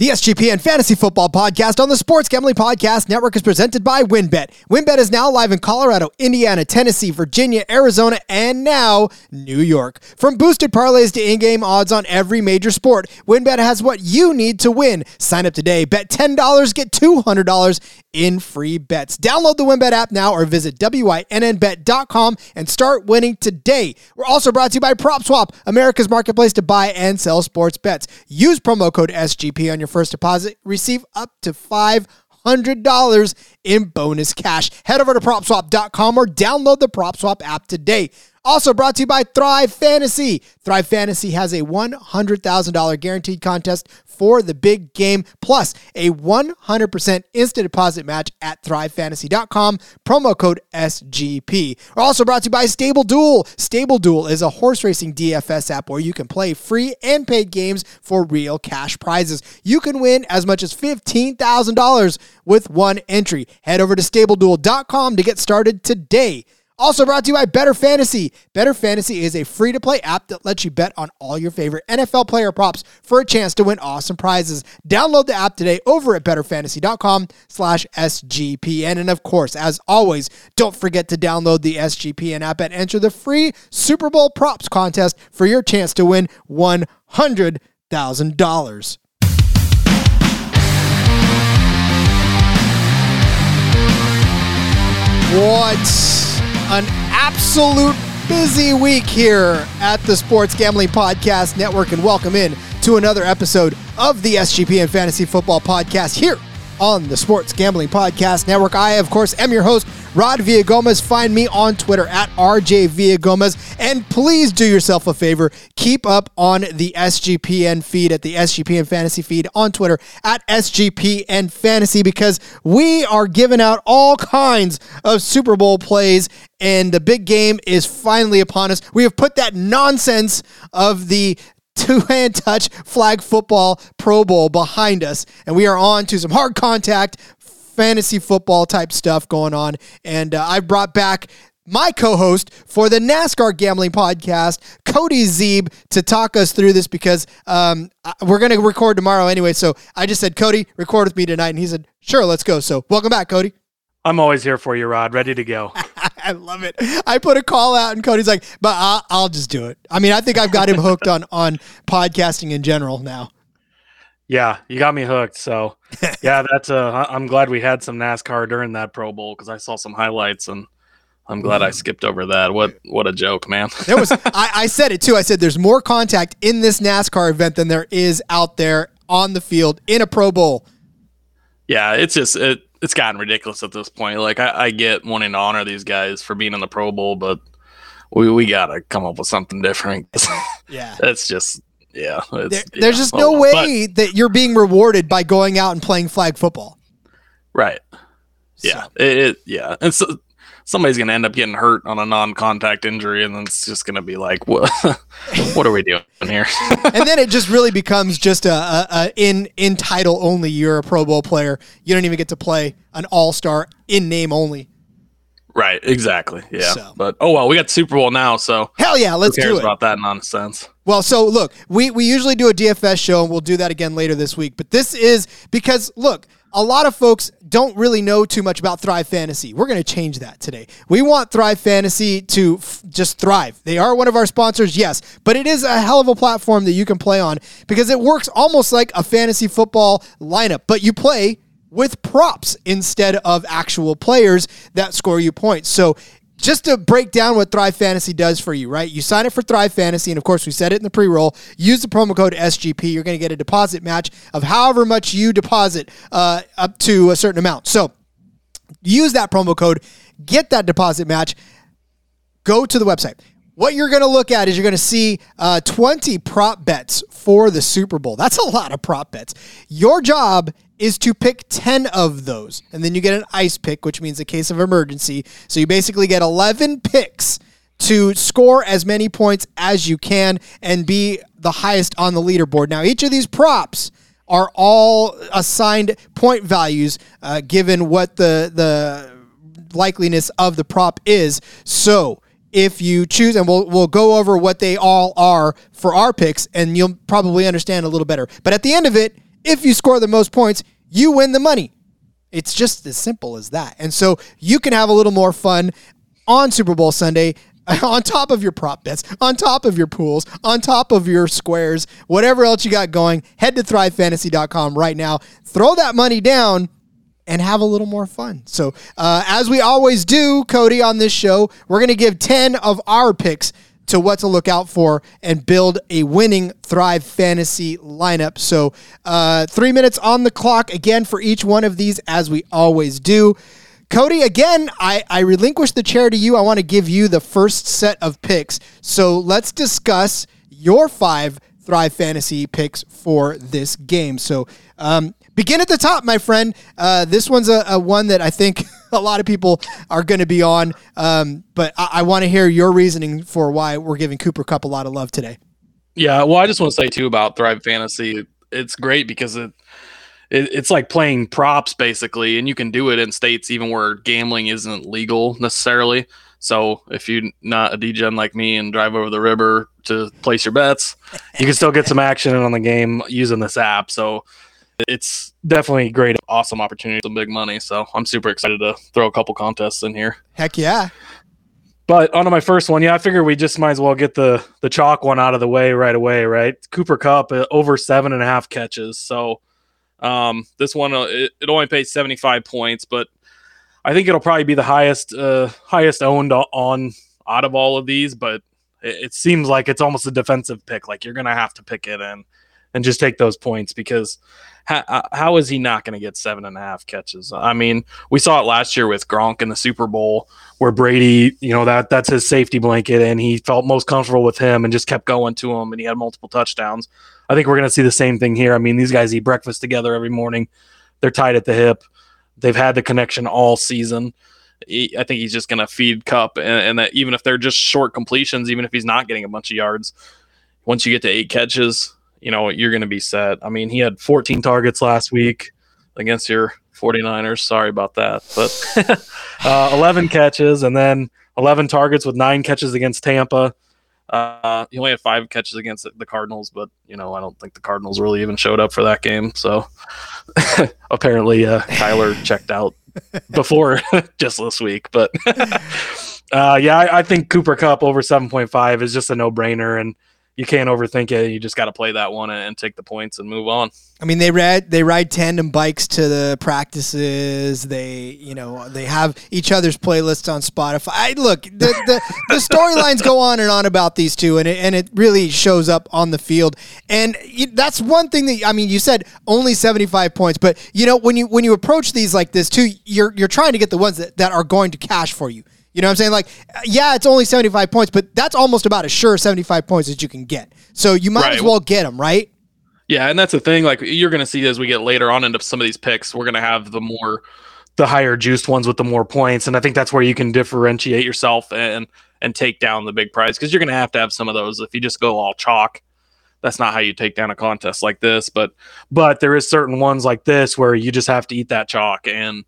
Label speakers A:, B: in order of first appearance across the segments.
A: The SGPN Fantasy Football Podcast on the Sports Gambling Podcast Network is presented by WynnBET. WynnBET is now live in Colorado, Indiana, Tennessee, Virginia, Arizona, and now New York. From boosted parlays to in-game odds on every major sport, WynnBET has what you need to win. Sign up today. Bet $10, get $200 in free bets. Download the WynnBET app now or visit wynnbet.com and start winning today. We're also brought to you by PropSwap, America's marketplace to buy and sell sports bets. Use promo code SGP on your first deposit, receive up to $500 in bonus cash. Head over to propswap.com or download the PropSwap app today. Also brought to you by Thrive Fantasy. Thrive Fantasy has a $100,000 guaranteed contest for the big game, plus a 100% instant deposit match at thrivefantasy.com. Promo code SGP. Also brought to you by Stable Duel. Stable Duel is a horse racing DFS app where you can play free and paid games for real cash prizes. You can win as much as $15,000 with one entry. Head over to stableduel.com to get started today. Also brought to you by Better Fantasy. Better Fantasy is a free to play app that lets you bet on all your favorite NFL player props for a chance to win awesome prizes. Download the app today over at betterfantasy.com slash SGPN. And of course, as always, don't forget to download the SGPN app and enter the free Super Bowl props contest for your chance to win $100,000. What an absolute busy week here at the Sports Gambling Podcast Network, and welcome in to another episode of the SGPN Fantasy Football Podcast here on the Sports Gambling Podcast Network. I, of course, am your host, Rod Villagomez. Find me on Twitter at RJ Villagomez. And please do yourself a favor. Keep up on the SGPN feed at the SGPN Fantasy feed on Twitter at SGPN Fantasy because we are giving out all kinds of Super Bowl plays and the big game is finally upon us. We have put that nonsense of the two hand touch flag football Pro Bowl behind us, and we are on to some hard contact fantasy football type stuff going on. And uh, I brought back my co-host for the NASCAR gambling podcast, Cody Zeeb, to talk us through this because um, we're going to record tomorrow anyway. So I just said, Cody, record with me tonight, and he said, sure, let's go. So welcome back, Cody.
B: I'm always here for you, Rod. Ready to go.
A: I love it. I put a call out, and Cody's like, "But I'll, I'll just do it." I mean, I think I've got him hooked on on podcasting in general now.
B: Yeah, you got me hooked. So, yeah, that's uh I'm glad we had some NASCAR during that Pro Bowl because I saw some highlights and I'm glad I mm-hmm. skipped over that. What what a joke, man.
A: there was I, I said it too. I said there's more contact in this NASCAR event than there is out there on the field in a Pro Bowl.
B: Yeah, it's just it it's gotten ridiculous at this point. Like I, I get wanting to honor these guys for being in the Pro Bowl, but we we gotta come up with something different. yeah, that's just yeah.
A: There, there's yeah, just no oh, way but, that you're being rewarded by going out and playing flag football.
B: Right. So. Yeah. It, it, yeah. And so somebody's going to end up getting hurt on a non-contact injury, and then it's just going to be like, what? what are we doing here?
A: and then it just really becomes just a, a, a, in in title only. You're a Pro Bowl player. You don't even get to play an All Star in name only.
B: Right. Exactly. Yeah. So. But oh well, we got Super Bowl now, so
A: hell yeah, let's do it.
B: About that nonsense.
A: Well, so look, we we usually do a DFS show, and we'll do that again later this week. But this is because look a lot of folks don't really know too much about Thrive Fantasy. We're going to change that today. We want Thrive Fantasy to f- just thrive. They are one of our sponsors, yes, but it is a hell of a platform that you can play on because it works almost like a fantasy football lineup, but you play with props instead of actual players that score you points. So just to break down what Thrive Fantasy does for you, right? You sign up for Thrive Fantasy, and of course, we said it in the pre roll. Use the promo code SGP. You're going to get a deposit match of however much you deposit uh, up to a certain amount. So use that promo code, get that deposit match, go to the website. What you're going to look at is you're going to see uh, 20 prop bets for the Super Bowl. That's a lot of prop bets. Your job is to pick 10 of those. And then you get an ice pick, which means a case of emergency. So you basically get 11 picks to score as many points as you can and be the highest on the leaderboard. Now, each of these props are all assigned point values uh, given what the the likeliness of the prop is. So, if you choose, and we'll we'll go over what they all are for our picks, and you'll probably understand a little better. But at the end of it, If you score the most points, you win the money. It's just as simple as that. And so you can have a little more fun on Super Bowl Sunday on top of your prop bets, on top of your pools, on top of your squares, whatever else you got going, head to thrivefantasy.com right now. Throw that money down and have a little more fun. So, uh, as we always do, Cody, on this show, we're going to give 10 of our picks to what to look out for and build a winning Thrive Fantasy lineup. So, uh, three minutes on the clock again for each one of these, as we always do. Cody, again, I, I relinquish the chair to you. I want to give you the first set of picks. So let's discuss your five Thrive Fantasy picks for this game. So um, begin at the top, my friend. Uh, this one's a, a, one that I think a lot of people are going to be on, um, but I, I want to hear your reasoning for why we're giving Cooper Kupp a lot of love today.
C: Yeah, well, I just want to say too about Thrive Fantasy. It's great because it it, it's like playing props basically, and you can do it in states even where gambling isn't legal necessarily. So if you're not a DGen like me and drive over the river to place your bets, you can still get some action on the game using this app. So it's definitely a great, awesome opportunity, some big money. So I'm super excited to throw a couple contests in here.
A: Heck yeah.
C: But on to my first one, yeah, I figure we just might as well get the the chalk one out of the way right away, right? Cooper Kupp uh, over seven and a half catches. So um, this one uh, it, it, only pays 75 points, but I think it'll probably be the highest uh, highest owned on out of all of these. But it, it seems like it's almost a defensive pick. Like you're gonna have to pick it in and just take those points because how, uh, how is he not going to get seven and a half catches? I mean, we saw it last year with Gronk in the Super Bowl where Brady, you know, that that's his safety blanket and he felt most comfortable with him and just kept going to him and he had multiple touchdowns. I think we're going to see the same thing here. I mean, these guys eat breakfast together every morning. They're tied at the hip. They've had the connection all season. I think he's just going to feed Kupp, and, and, that even if they're just short completions, even if he's not getting a bunch of yards, once you get to eight catches, you know you're going to be set. I mean, he had 14 targets last week against your 49ers. Sorry about that, but uh, 11 catches and then 11 targets with nine catches against Tampa. Uh, he only had five catches against the Cardinals, but you know I don't think the Cardinals really even showed up for that game. So apparently, uh, Kyler checked out before just this week. But uh, yeah, I, I, think Cooper Kupp over seven point five is just a no brainer, and you can't overthink it. You just got to play that one and take the points and move on.
A: I mean, they ride they ride tandem bikes to the practices. They you know they have each other's playlists on Spotify. I, look, the the, the storylines go on and on about these two, and it, and it really shows up on the field. And that's one thing that I mean. You said only seventy five points, but you know when you when you approach these like this too, you're you're trying to get the ones that, that are going to cash for you. You know what I'm saying? Like, uh, yeah, it's only 75 points, but that's almost about as sure 75 points as you can get. So you might right. as well get them, right?
C: Yeah, and that's the thing. Like, you're going to see as we get later on into some of these picks, we're going to have the more, the higher juiced ones with the more points, and I think that's where you can differentiate yourself and and take down the big prize because you're going to have to have some of those. If you just go all chalk, that's not how you take down a contest like this. But but there is certain ones like this where you just have to eat that chalk and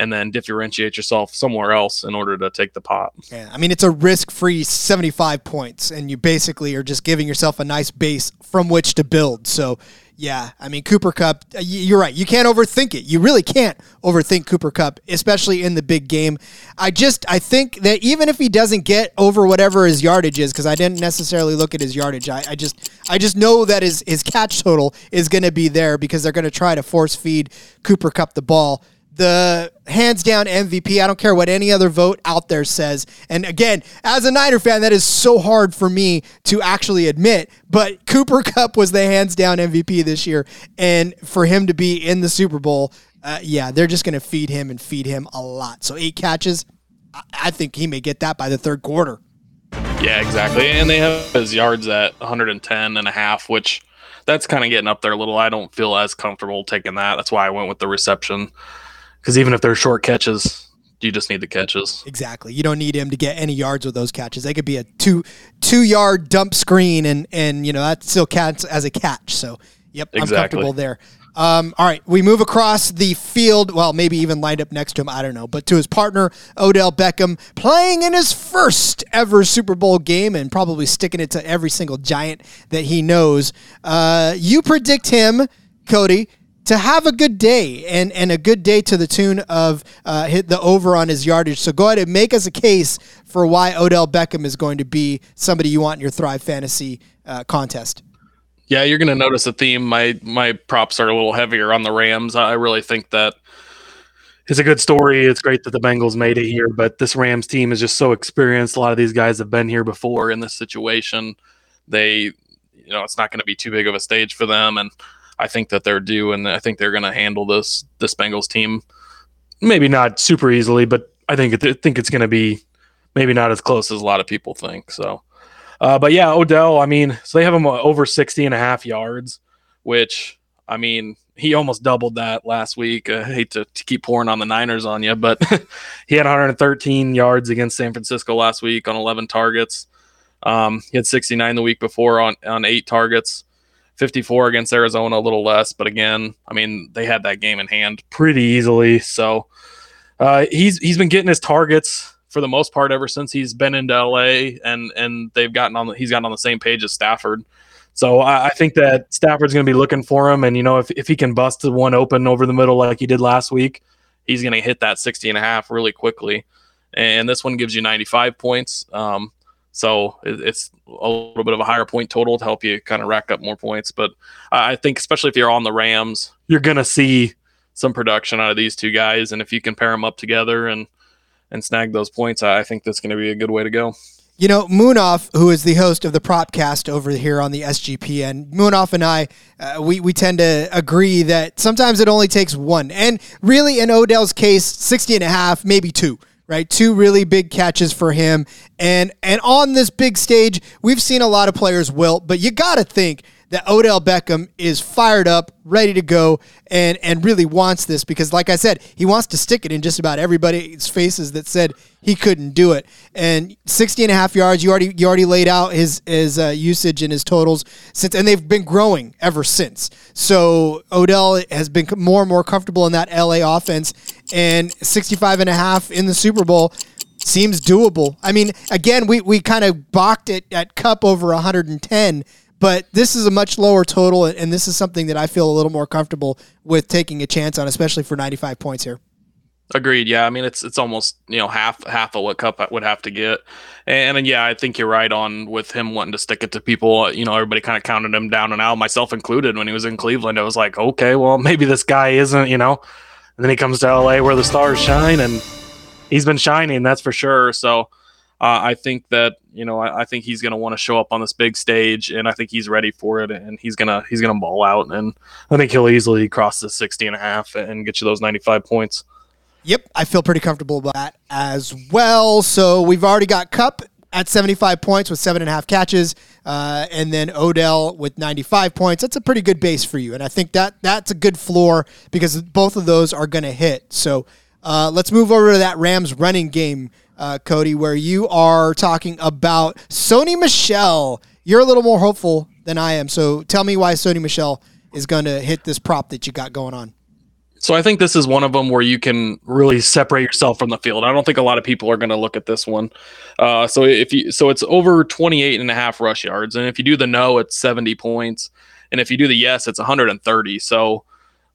C: and then differentiate yourself somewhere else in order to take the pot.
A: Yeah, I mean it's a risk-free 75 points and you basically are just giving yourself a nice base from which to build. So, yeah, I mean Cooper Kupp, uh, you're right. You can't overthink it. You really can't overthink Cooper Kupp, especially in the big game. I just I think that even if he doesn't get over whatever his yardage is, because I didn't necessarily look at his yardage, I, I just I just know that his his catch total is going to be there because they're going to try to force feed Cooper Kupp the ball the hands down MVP. I don't care what any other vote out there says. And again, as a Niner fan, that is so hard for me to actually admit. But Cooper Kupp was the hands down MVP this year. And for him to be in the Super Bowl, uh, yeah, they're just going to feed him and feed him a lot. So eight catches, I think he may get that by the third quarter.
C: Yeah, exactly. And they have his yards at 110 and a half, which that's kind of getting up there a little. I don't feel as comfortable taking that. That's why I went with the reception because even if they're short catches, you just need the catches.
A: Exactly. You don't need him to get any yards with those catches. They could be a two two yard dump screen, and and you know that still counts as a catch. So yep, exactly. I'm comfortable there. Um, all right, we move across the field. Well, maybe even lined up next to him. I don't know, but to his partner Odell Beckham, playing in his first ever Super Bowl game, and probably sticking it to every single giant that he knows. Uh, you predict him Cody to have a good day and, and a good day to the tune of uh, hit the over on his yardage. So go ahead and make us a case for why Odell Beckham is going to be somebody you want in your Thrive Fantasy uh, contest.
C: Yeah, you're going to notice a theme. My my props are a little heavier on the Rams. I really think that it's a good story. It's great that the Bengals made it here, but this Rams team is just so experienced. A lot of these guys have been here before in this situation. They, you know, it's not going to be too big of a stage for them, and I think that they're due, and I think they're going to handle this this Bengals team. Maybe not super easily, but I think I think it's going to be maybe not as close as a lot of people think. So uh, but yeah, Odell, I mean, so they have him over 60 and a half yards, which, I mean, he almost doubled that last week. I hate to, to keep pouring on the Niners on you, but he had 113 yards against San Francisco last week on 11 targets. Um, he had 69 the week before on, on eight targets, 54 against Arizona, a little less. But again, I mean, they had that game in hand pretty easily. So uh, he's he's been getting his targets for the most part ever since he's been into LA and and they've gotten on the, he's gotten on the same page as Stafford. So I, I think that Stafford's going to be looking for him, and you know if if he can bust the one open over the middle like he did last week, he's going to hit that 60 and a half really quickly. And this one gives you 95 points. Um, so it's a little bit of a higher point total to help you kind of rack up more points. But I think especially if you're on the Rams, you're going to see some production out of these two guys, and if you can pair them up together and and snag those points, I think that's going to be a good way to go.
A: You know, Munaf, who is the host of the Propcast over here on the SGPN, Munaf and I, uh, we, we tend to agree that sometimes it only takes one. And really, in Odell's case, 60 and a half, maybe two right? Two really big catches for him. And and on this big stage, we've seen a lot of players wilt, but you got to think that Odell Beckham is fired up, ready to go, and and really wants this because, like I said, he wants to stick it in just about everybody's faces that said he couldn't do it. And 60 and a half yards, you already you already laid out his his uh, usage and his totals since, and they've been growing ever since. So Odell has been more and more comfortable in that LA offense, and 65 and a half in the Super Bowl seems doable. I mean, again, we, we kind of balked it at Kupp over 110, but this is a much lower total, and this is something that I feel a little more comfortable with taking a chance on, especially for 95 points here.
C: Agreed. Yeah, I mean it's it's almost you know half half of what Kupp would have to get, and, and yeah, I think you're right on with him wanting to stick it to people. You know, everybody kind of counted him down and out, myself included. When he was in Cleveland, I was like, okay, well maybe this guy isn't. You know, and then he comes to LA where the stars shine, and he's been shining, that's for sure. So uh, I think that you know I, I think he's going to want to show up on this big stage, and I think he's ready for it, and he's gonna he's gonna ball out, and I think he'll easily cross the 60 and a half and get you those 95 points.
A: Yep, I feel pretty comfortable about that as well. So we've already got Kupp at 75 points with seven and a half catches, uh, and then Odell with 95 points. That's a pretty good base for you, and I think that that's a good floor because both of those are going to hit. So uh, let's move over to that Rams running game uh, Cody, where you are talking about Sony Michel. You're a little more hopeful than I am. So tell me why Sony Michel is going to hit this prop that you got going on.
C: So I think this is one of them where you can really separate yourself from the field. I don't think a lot of people are going to look at this one. Uh, so if you so it's over 28 and a half rush yards and if you do the no it's 70 points and if you do the yes it's 130. So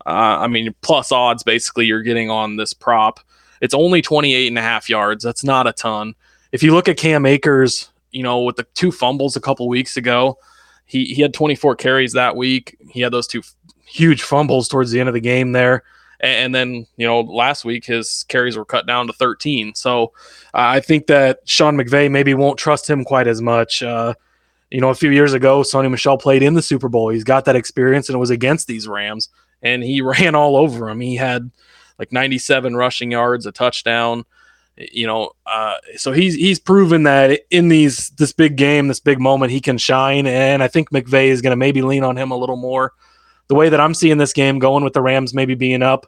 C: uh, I mean plus odds basically you're getting on this prop. It's only 28 and a half yards. That's not a ton. If you look at Cam Akers, you know, with the two fumbles a couple weeks ago, he, he had 24 carries that week. He had those two huge fumbles towards the end of the game there. And, then, you know, last week his carries were cut down to 13. So uh, I think that Sean McVay maybe won't trust him quite as much. Uh, you know, a few years ago, Sony Michel played in the Super Bowl. He's got that experience and it was against these Rams, and he ran all over him. He had like 97 rushing yards, a touchdown. You know, uh, so he's he's proven that in these this big game, this big moment, he can shine. And I think McVay is going to maybe lean on him a little more. The way that I'm seeing this game going with the Rams maybe being up,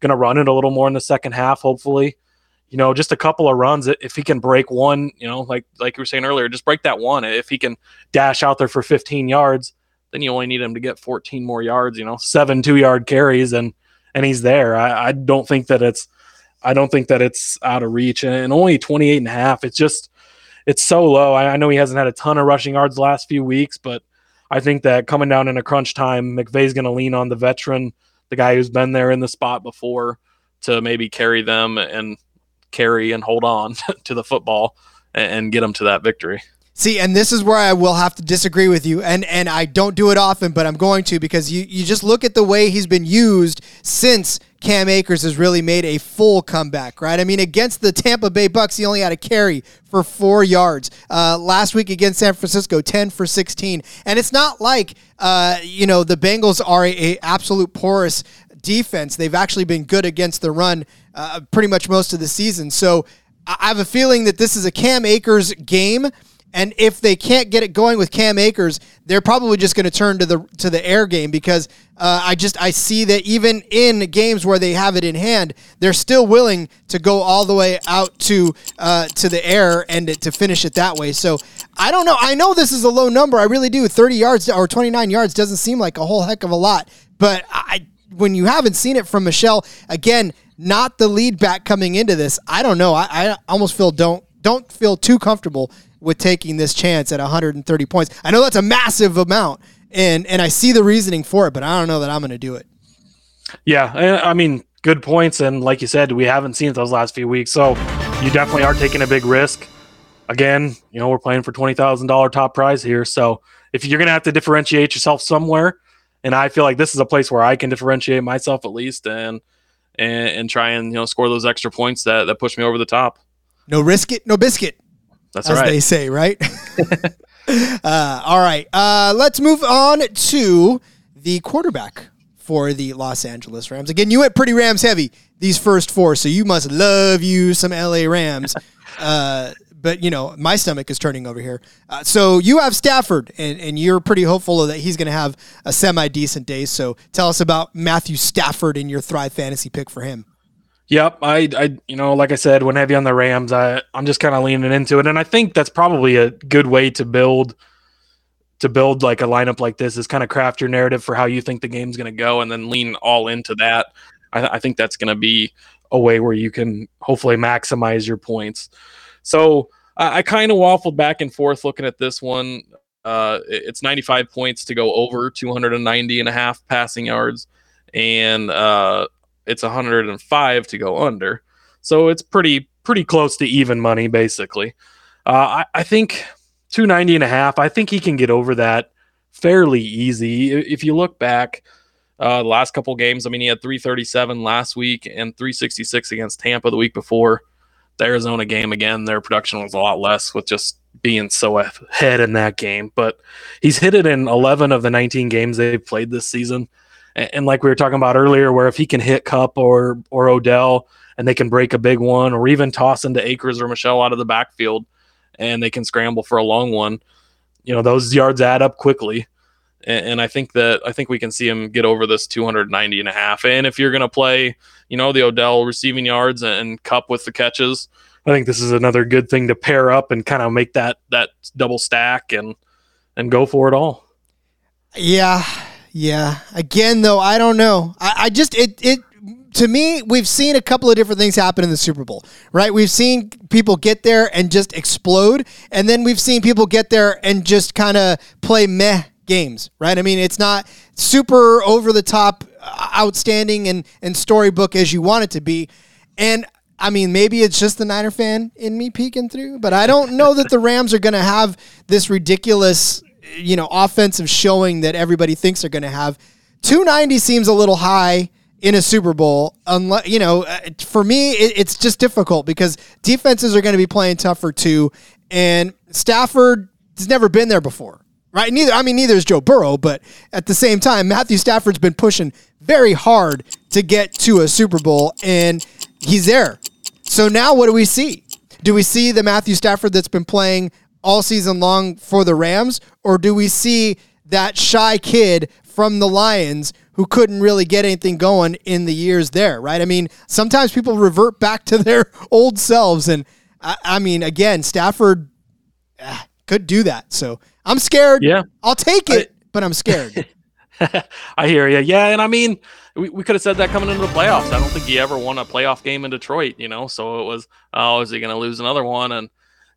C: going to run it a little more in the second half, hopefully. You know, just a couple of runs. If he can break one, you know, like like you were saying earlier, just break that one. If he can dash out there for 15 yards, then you only need him to get 14 more yards. You know, seven two yard carries, and and he's there. I, I don't think that it's I don't think that it's out of reach and, and only 28 and a half. It's just it's so low. I, I, know he hasn't had a ton of rushing yards last few weeks, but I think that coming down in a crunch time, McVay's going to lean on the veteran, the guy who's been there in the spot before, to maybe carry them and carry and hold on to the football and get them to that victory.
A: See, and this is where I will have to disagree with you, and and I don't do it often, but I'm going to because you you just look at the way he's been used since Cam Akers has really made a full comeback, right? I mean, against the Tampa Bay Bucks, he only had a carry for four yards. Uh, last week against San Francisco, ten for sixteen, and it's not like uh, you know the Bengals are a, a absolute porous defense. They've actually been good against the run uh, pretty much most of the season. So I have a feeling that this is a Cam Akers game and if they can't get it going with Cam Akers, they're probably just going to turn to the to the air game because uh, I just I see that even in games where they have it in hand, they're still willing to go all the way out to uh, to the air and to finish it that way. So I don't know. I know this is a low number. I really do. Thirty yards or twenty nine yards doesn't seem like a whole heck of a lot, but I when you haven't seen it from Michel again, not the lead back coming into this. I don't know. I, I almost feel don't don't feel too comfortable with taking this chance at 130 points. I know that's a massive amount, and and I see the reasoning for it, but I don't know that I'm going to do it.
C: Yeah, I mean, good points, and like you said, we haven't seen it those last few weeks, so you definitely are taking a big risk. Again, you know, we're playing for twenty thousand dollar top prize here, so if you're going to have to differentiate yourself somewhere, and I feel like this is a place where I can differentiate myself at least, and and, and try and you know score those extra points that that push me over the top.
A: No risk it, no biscuit.
C: That's as right.
A: they say, right? uh, all right. Uh, let's move on to the quarterback for the Los Angeles Rams. Again, you went pretty Rams heavy these first four, so you must love you some LA Rams. Uh, but you know, my stomach is turning over here. Uh, so you have Stafford, and, and you're pretty hopeful that he's going to have a semi decent day. So tell us about Matthew Stafford and your Thrive fantasy pick for him.
C: Yep, I, I, you know, like I said, when heavy on the Rams, I, I'm just kind of leaning into it, and I think that's probably a good way to build, to build like a lineup like this is kind of craft your narrative for how you think the game's going to go, and then lean all into that. I, I think that's going to be a way where you can hopefully maximize your points. So I, I kind of waffled back and forth looking at this one. Uh, it's 95 points to go over 290 and a half passing yards, and uh, it's 105 to go under. So it's pretty pretty close to even money basically. Uh, I, I think 290 and a half. I think he can get over that fairly easy. If you look back, uh, the last couple games, I mean, he had 337 last week and 366 against Tampa the week before. The Arizona game again, their production was a lot less with just being so ahead in that game. But he's hit it in 11 of the 19 games they've played this season. And, and, like we were talking about earlier, where if he can hit Kupp or or Odell and they can break a big one, or even toss into Akers or Michel out of the backfield, and they can scramble for a long one, you know those yards add up quickly. And, and I think that I think we can see him get over this 290 and a half. And if you're going to play, you know, the Odell receiving yards and Kupp with the catches, I think this is another good thing to pair up and kind of make that that double stack and and go for it all.
A: Yeah, yeah. Again, though, I don't know. I, I just it it to me, we've seen a couple of different things happen in the Super Bowl, right? We've seen people get there and just explode, and then we've seen people get there and just kind of play meh games, right? I mean, it's not super over the top, uh, outstanding, and and storybook as you want it to be, and. I mean, maybe it's just the Niner fan in me peeking through, but I don't know that the Rams are going to have this ridiculous you know, offensive showing that everybody thinks they're going to have. 290 seems a little high in a Super Bowl. Unless you know, uh, for me, it, it's just difficult because defenses are going to be playing tougher too, and Stafford has never been there before, right? Neither, I mean, neither is Joe Burrow, but at the same time, Matthew Stafford's been pushing very hard to get to a Super Bowl, and he's there. So now, what do we see? Do we see the Matthew Stafford that's been playing all season long for the Rams, or do we see that shy kid from the Lions who couldn't really get anything going in the years there, right? I mean, sometimes people revert back to their old selves, and I, I mean, again, Stafford uh, could do that. So I'm scared.
C: Yeah,
A: I'll take it, I, but I'm scared.
C: I hear you. Yeah, and I mean, we, we could have said that coming into the playoffs. I don't think he ever won a playoff game in Detroit, you know. So it was, oh, is he going to lose another one? And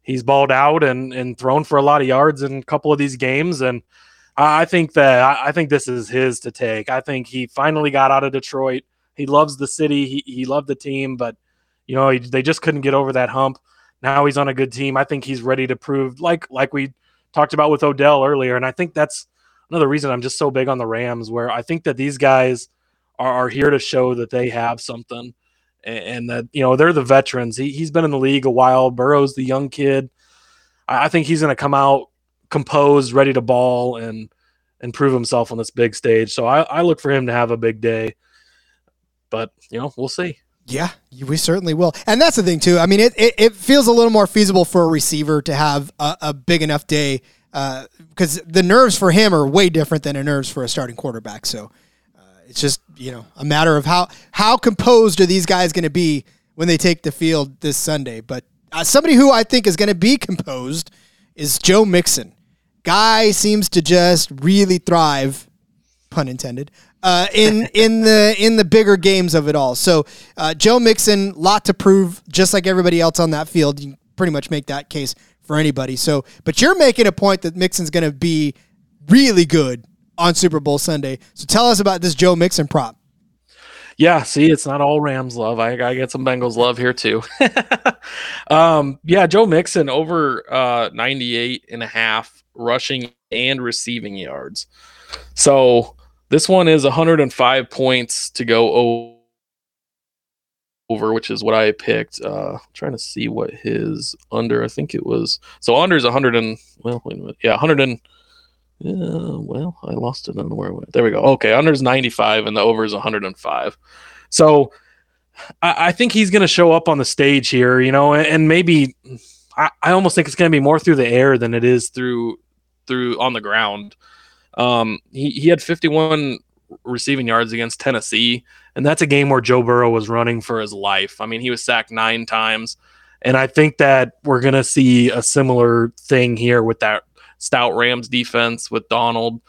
C: he's balled out and and thrown for a lot of yards in a couple of these games and I think that I think this is his to take. I think he finally got out of Detroit. He loves the city. He he loved the team, but you know he, they just couldn't get over that hump. Now he's on a good team. I think he's ready to prove, like like we talked about with Odell earlier, and I think that's another reason I'm just so big on the Rams, where I think that these guys are, are here to show that they have something, and, that you know they're the veterans. He he's been in the league a while. Burrow's the young kid. I, think he's going to come out composed, ready to ball, and and prove himself on this big stage. So I, I look for him to have a big day. But you know, we'll see.
A: Yeah, we certainly will. And that's the thing too. I mean, it, it, it feels a little more feasible for a receiver to have a, a big enough day because uh, the nerves for him are way different than the nerves for a starting quarterback. So it's just you know a matter of how how composed are these guys going to be when they take the field this Sunday. But uh, somebody who I think is going to be composed is Joe Mixon. Guy seems to just really thrive, pun intended, uh, in in the in the bigger games of it all. So uh, Joe Mixon, lot to prove, just like everybody else on that field. You pretty much make that case for anybody. So, but you're making a point that Mixon's going to be really good on Super Bowl Sunday. So tell us about this Joe Mixon prop.
C: Yeah, see, it's not all Rams love. I, I get some Bengals love here too. um, yeah, Joe Mixon over uh, 98 and a half rushing and receiving yards. So this one is 105 points to go over, which is what I picked. Uh, trying to see what his under. I think it was so under is 100 and well, wait a minute. Yeah, 100 and uh, well, I lost it on where it went. There we go. Okay, under is 95 and the over is 105. So I, I think he's going to show up on the stage here, you know, and, and maybe I, I, almost think it's going to be more through the air than it is through through on the ground. Um, he, he had 51 receiving yards against Tennessee, and that's a game where Joe Burrow was running for his life. I mean, he was sacked nine times. And I think that we're going to see a similar thing here with that stout Rams defense with Donald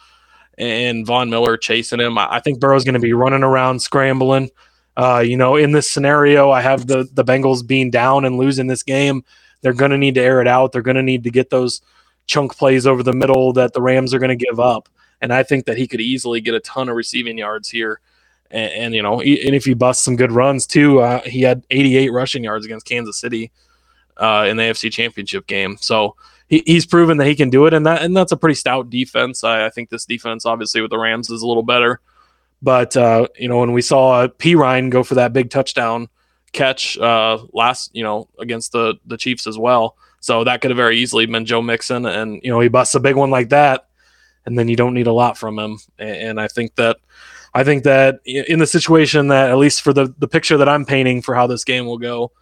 C: and Von Miller chasing him. I think Burrow's going to be running around scrambling. Uh, you know, in this scenario, I have the the Bengals being down and losing this game. They're going to need to air it out. They're going to need to get those chunk plays over the middle that the Rams are going to give up. And I think that he could easily get a ton of receiving yards here. And, and you know, and if he busts some good runs too, uh, he had 88 rushing yards against Kansas City uh, in the AFC Championship game. So he, he's proven that he can do it, and that and that's a pretty stout defense. I, I think this defense, obviously, with the Rams, is a little better. But uh, you know, when we saw Perine go for that big touchdown catch uh, last, you know, against the the Chiefs as well, so that could have very easily been Joe Mixon, and you know, he busts a big one like that, and then you don't need a lot from him. And, and I think that. I think that in the situation that, at least for the, the picture that I'm painting for how this game will go,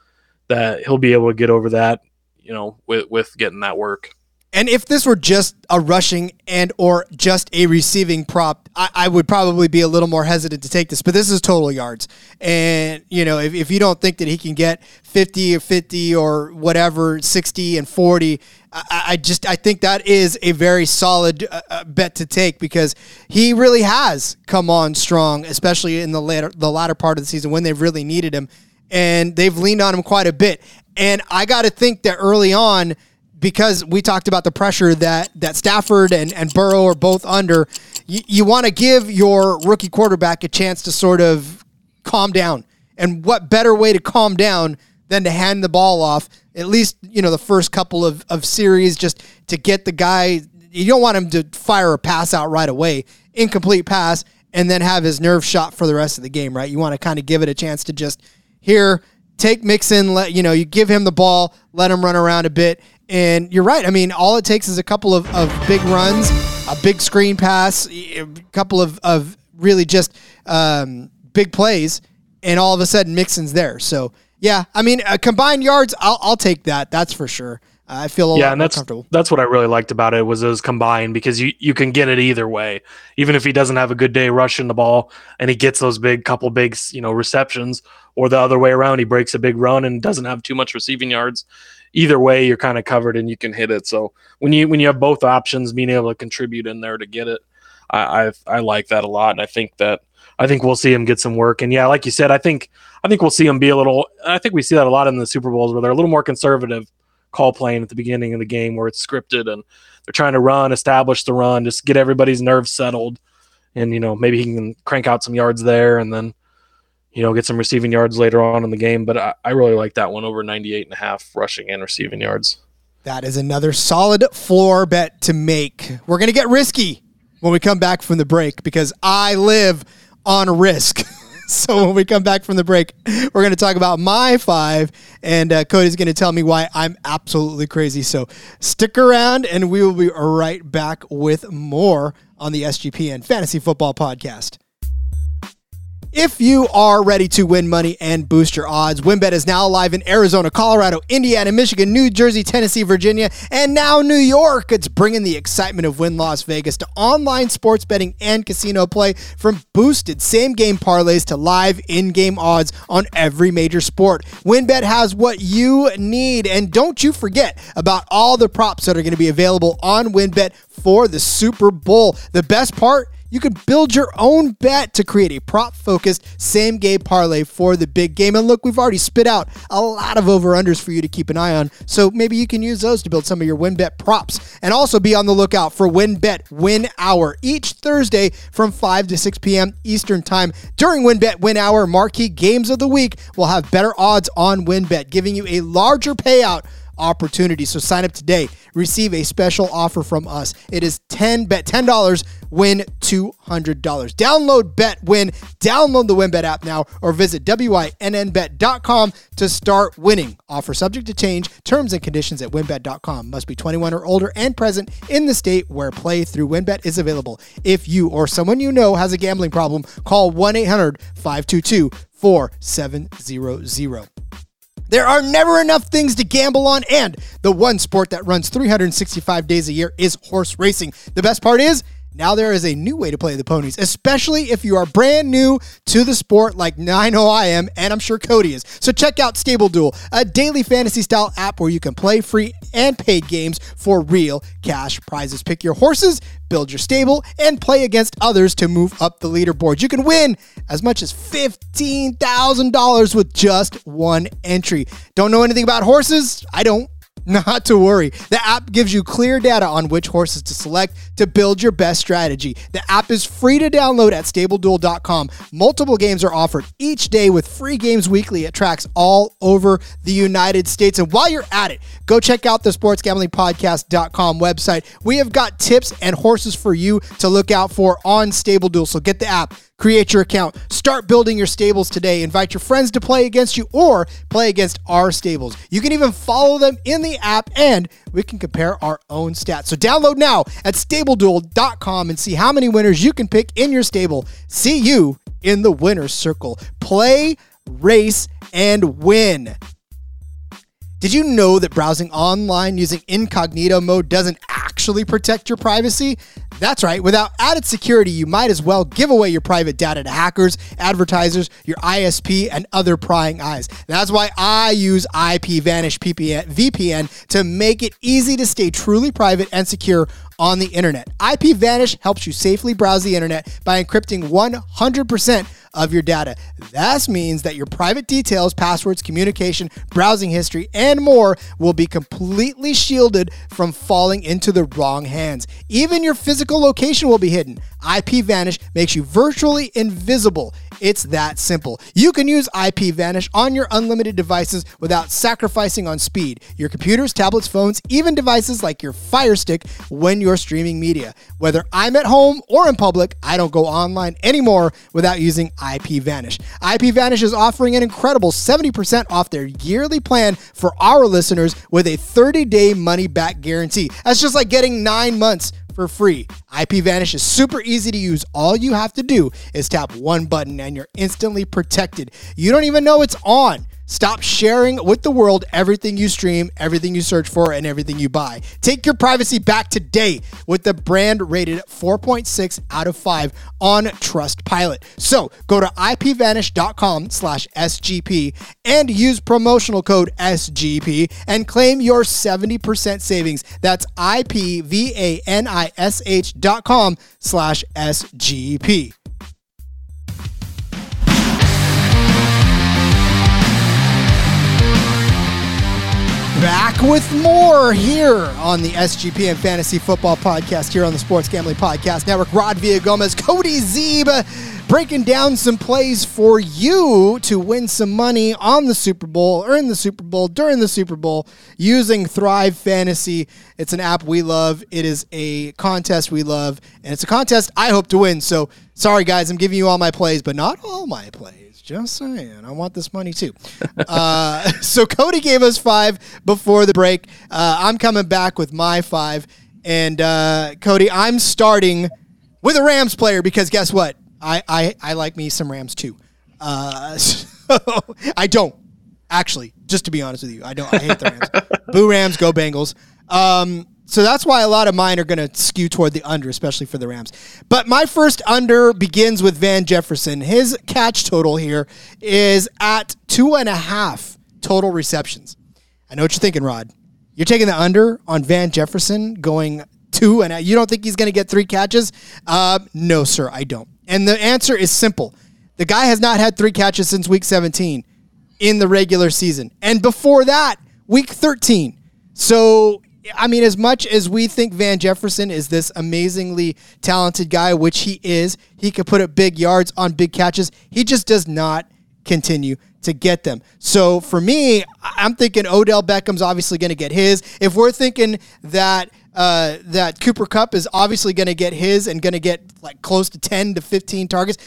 C: that he'll be able to get over that you know, with with getting that work.
A: And if this were just a rushing and or just a receiving prop, I, I, would probably be a little more hesitant to take this. But this is total yards. And, you know, if, if you don't think that he can get 50 or 50 or whatever, 60 and 40, I, just I think that is a very solid uh, uh, bet to take because he really has come on strong, especially in the later the latter part of the season when they've really needed him. And they've leaned on him quite a bit. And I got to think that early on, because we talked about the pressure that that Stafford and, and Burrow are both under, you, you want to give your rookie quarterback a chance to sort of calm down. And what better way to calm down than to hand the ball off, at least, you know, the first couple of, of series, just to get the guy. You don't want him to fire a pass out right away, incomplete pass, and then have his nerve shot for the rest of the game, right? You want to kind of give it a chance to just here take Mixon, let you know, you give him the ball, let him run around a bit. And you're right. I mean, all it takes is a couple of, of big runs, a big screen pass, a couple of, of really just um, big plays, and all of a sudden Mixon's there. So, yeah, I mean, uh, combined yards, I'll, I'll take that. That's for sure. I feel
C: yeah, and that's that's what I really liked about it was it was combined because you you can get it either way. Even if he doesn't have a good day rushing the ball and he gets those big couple big you know receptions, or the other way around, he breaks a big run and doesn't have too much receiving yards. Either way, you're kind of covered and you can hit it. So when you when you have both options, being able to contribute in there to get it, I I, I like that a lot, and I think that I think we'll see him get some work. And yeah, like you said, I think I think we'll see him be a little. I think we see that a lot in the Super Bowls where they're a little more conservative call playing at the beginning of the game where it's scripted and they're trying to run, establish the run, just get everybody's nerves settled. And, you know, maybe he can crank out some yards there and then, you know, get some receiving yards later on in the game. But I, I really like that one over 98 and a half rushing and receiving yards.
A: That is another solid floor bet to make. We're going to get risky when we come back from the break because I live on risk. so when we come back from the break, we're going to talk about my five, and uh, Cody's going to tell me why I'm absolutely crazy. So stick around, and we will be right back with more on the SGPN Fantasy Football Podcast. If you are ready to win money and boost your odds, WynnBET is now live in Arizona, Colorado, Indiana, Michigan, New Jersey, Tennessee, Virginia, and now New York. It's bringing the excitement of Wynn Las Vegas to online sports betting and casino play from boosted same game parlays to live in game odds on every major sport. WynnBET has what you need. And don't you forget about all the props that are going to be available on WynnBET for the Super Bowl. The best part, you can build your own bet to create a prop focused same game parlay for the big game. And look, we've already spit out a lot of over unders for you to keep an eye on. So maybe you can use those to build some of your WynnBET props. And also be on the lookout for WynnBET Win Hour each Thursday from 5 to 6 p.m. Eastern Time. During WynnBET Win Hour, marquee games of the week will have better odds on WynnBET, giving you a larger payout opportunity. So sign up today. Receive a special offer from us. It is 10 bet $10 win $200. Download Bet Win. Download the WynnBET app now or visit wynnbet.com to start winning. Offer subject to change. Terms and conditions at wynnbet.com. Must be 21 or older and present in the state where play through WynnBET is available. If you or someone you know has a gambling problem, call 1-800-522-4700. There are never enough things to gamble on, and the one sport that runs 365 days a year is horse racing. The best part is, now there is a new way to play the ponies, especially if you are brand new to the sport like I know I am, and I'm sure Cody is. So check out Stable Duel, a daily fantasy style app where you can play free and paid games for real cash prizes. Pick your horses, build your stable, and play against others to move up the leaderboard. You can win as much as $15,000 with just one entry. Don't know anything about horses? I don't. Not to worry. The app gives you clear data on which horses to select to build your best strategy. The app is free to download at stableduel.com. Multiple games are offered each day with free games weekly at tracks all over the United States. And while you're at it, go check out the sportsgamblingpodcast.com website. We have got tips and horses for you to look out for on Stable Duel. So get the app Create your account. Start building your stables today. Invite your friends to play against you or play against our stables. You can even follow them in the app and we can compare our own stats. So download now at stableduel.com and see how many winners you can pick in your stable. See you in the winner's circle. Play, race, and win. Did you know that browsing online using incognito mode doesn't actually protect your privacy? That's right. Without added security, you might as well give away your private data to hackers, advertisers, your ISP, and other prying eyes. That's why I use IPVanish VPN to make it easy to stay truly private and secure on the internet. IPVanish helps you safely browse the internet by encrypting 100% of your data. This means that your private details, passwords, communication, browsing history, and more will be completely shielded from falling into the wrong hands. Even your physical location will be hidden. IPVanish makes you virtually invisible. It's that simple. You can use IPVanish on your unlimited devices without sacrificing on speed. Your computers, tablets, phones, even devices like your Fire Stick when you're streaming media. Whether I'm at home or in public, I don't go online anymore without using IPVanish. IPVanish is offering an incredible 70% off their yearly plan for our listeners with a 30-day money-back guarantee. That's just like getting 9 months for free. IPVanish is super easy to use. All you have to do is tap one button and you're instantly protected. You don't even know it's on. Stop sharing with the world everything you stream, everything you search for, and everything you buy. Take your privacy back today with the brand rated 4.6 out of 5 on Trustpilot. So go to ipvanish.com slash SGP and use promotional code SGP and claim your 70% savings. That's I-P-V-A-N-I-S-H dot com slash SGP. With more here on the SGPN Fantasy Football Podcast here on the Sports Gambling Podcast Network. Rod Villagomez, Cody Zeeb breaking down some plays for you to win some money on the Super Bowl, earn the Super Bowl during the Super Bowl using Thrive Fantasy. It's an app we love. It is a contest we love, and it's a contest I hope to win. So sorry, guys, I'm giving you all my plays, but not all my plays. Just saying, I want this money too. uh, so Cody gave us five before the break. Uh, I'm coming back with my five, and uh, Cody, I'm starting with a Rams player because guess what? I, I, I like me some Rams too. Uh, so I don't actually, just to be honest with you, I don't. I hate the Rams. Boo Rams, go Bengals. Um, so that's why a lot of mine are going to skew toward the under, especially for the Rams. But my first under begins with Van Jefferson. His catch total here is at two and a half total receptions. I know what you're thinking, Rod. You're taking the under on Van Jefferson going two, and you don't think he's going to get three catches? Uh, no, sir, I don't. And the answer is simple. The guy has not had three catches since week 17 in the regular season. And before that, week 13. So, I mean, as much as we think Van Jefferson is this amazingly talented guy, which he is, he could put up big yards on big catches. He just does not continue to get them. So for me, I'm thinking Odell Beckham's obviously going to get his. If we're thinking that uh, that Cooper Kupp is obviously going to get his and going to get like close to 10 to 15 targets.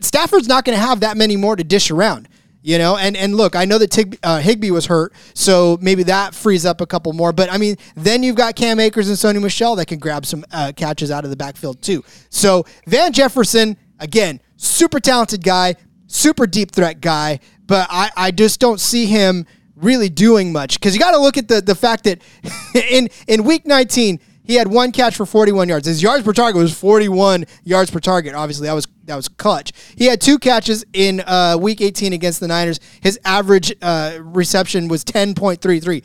A: Stafford's not going to have that many more to dish around. You know, and, and look, I know that Tig, uh, Higbee was hurt, so maybe that frees up a couple more. But I mean, then you've got Cam Akers and Sony Michel that can grab some uh, catches out of the backfield too. So Van Jefferson, again, super talented guy, super deep threat guy, but I, I just don't see him really doing much because you got to look at the the fact that in in week 19 he had one catch for 41 yards. His yards per target was 41 yards per target. Obviously, that was that was clutch. He had two catches in uh, week 18 against the Niners. His average uh, reception was 10.33.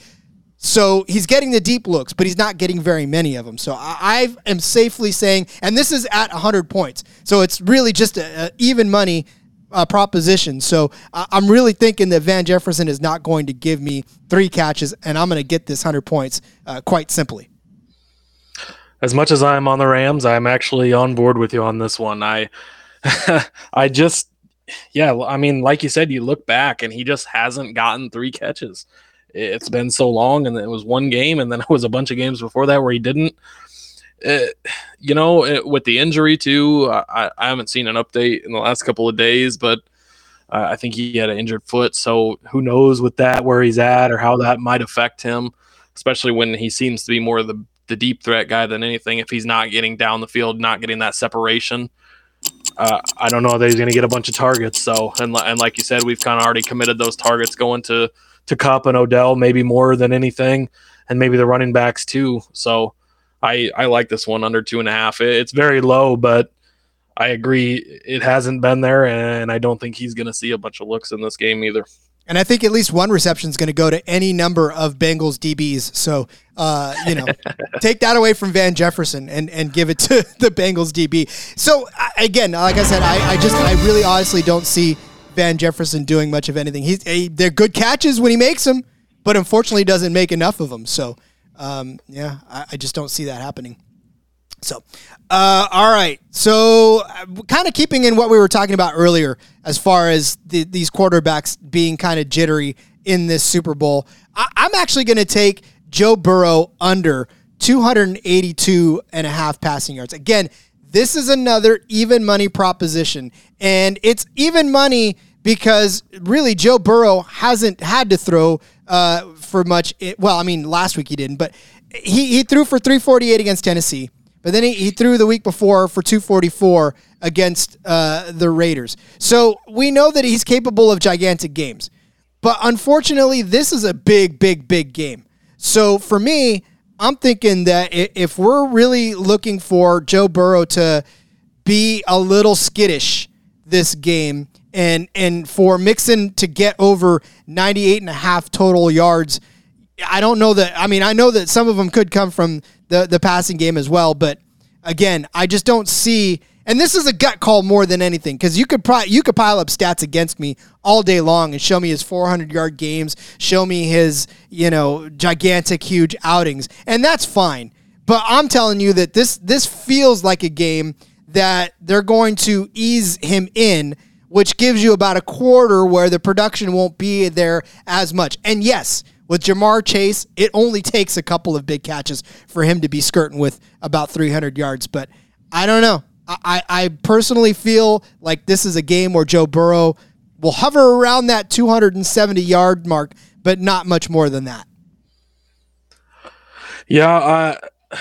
A: So he's getting the deep looks, but he's not getting very many of them. So I, I am safely saying, and this is at 100 points. So it's really just a, a even money uh, proposition. So uh, I'm really thinking that Van Jefferson is not going to give me three catches, and I'm going to get this 100 points uh, quite simply.
C: As much as I'm on the Rams, I'm actually on board with you on this one. I, I just, yeah, I mean, like you said, you look back and he just hasn't gotten three catches. It's been so long, and it was one game, and then it was a bunch of games before that where he didn't. Uh, you know, it, with the injury too, I, I haven't seen an update in the last couple of days, but uh, I think he had an injured foot. So who knows with that where he's at or how that might affect him, especially when he seems to be more of the the deep threat guy than anything. If he's not getting down the field, not getting that separation, uh, I don't know that he's going to get a bunch of targets. So and and like you said, we've kind of already committed those targets going to to Kupp and Odell, maybe more than anything, and maybe the running backs too. So I I like this one under two and a half. It's very low, but I agree it hasn't been there, and I don't think he's going to see a bunch of looks in this game either.
A: And I think at least one reception is going to go to any number of Bengals DBs. So, uh, you know, take that away from Van Jefferson and, and give it to the Bengals DB. So, again, like I said, I, I just, I really honestly don't see Van Jefferson doing much of anything. He's, they're good catches when he makes them, but unfortunately doesn't make enough of them. So, um, yeah, I, I, just don't see that happening. So, uh, all right. So, uh, kind of keeping in what we were talking about earlier, as far as the, these quarterbacks being kind of jittery in this Super Bowl, I, I'm actually going to take Joe Burrow under 282 and a half passing yards. Again, this is another even money proposition, and it's even money because really Joe Burrow hasn't had to throw uh, for much. Well, I mean, last week he didn't, but he, he threw for 348 against Tennessee. But then he, he threw the week before for 244 against uh, the Raiders. So we know that he's capable of gigantic games. But unfortunately, this is a big, big, big game. So for me, I'm thinking that if we're really looking for Joe Burrow to be a little skittish this game and and for Mixon to get over 98 and a half total yards I don't know that I mean I know that some of them could come from the the passing game as well but again I just don't see and this is a gut call more than anything because you could probably you could pile up stats against me all day long and show me his 400 yard games, show me his you know gigantic huge outings, and that's fine. But I'm telling you that this this feels like a game that they're going to ease him in, which gives you about a quarter where the production won't be there as much. And yes, with Ja'Marr Chase, it only takes a couple of big catches for him to be skirting with about 300 yards. But I don't know. I, I personally feel like this is a game where Joe Burrow will hover around that 270 yard mark, but not much more than that.
C: Yeah, uh,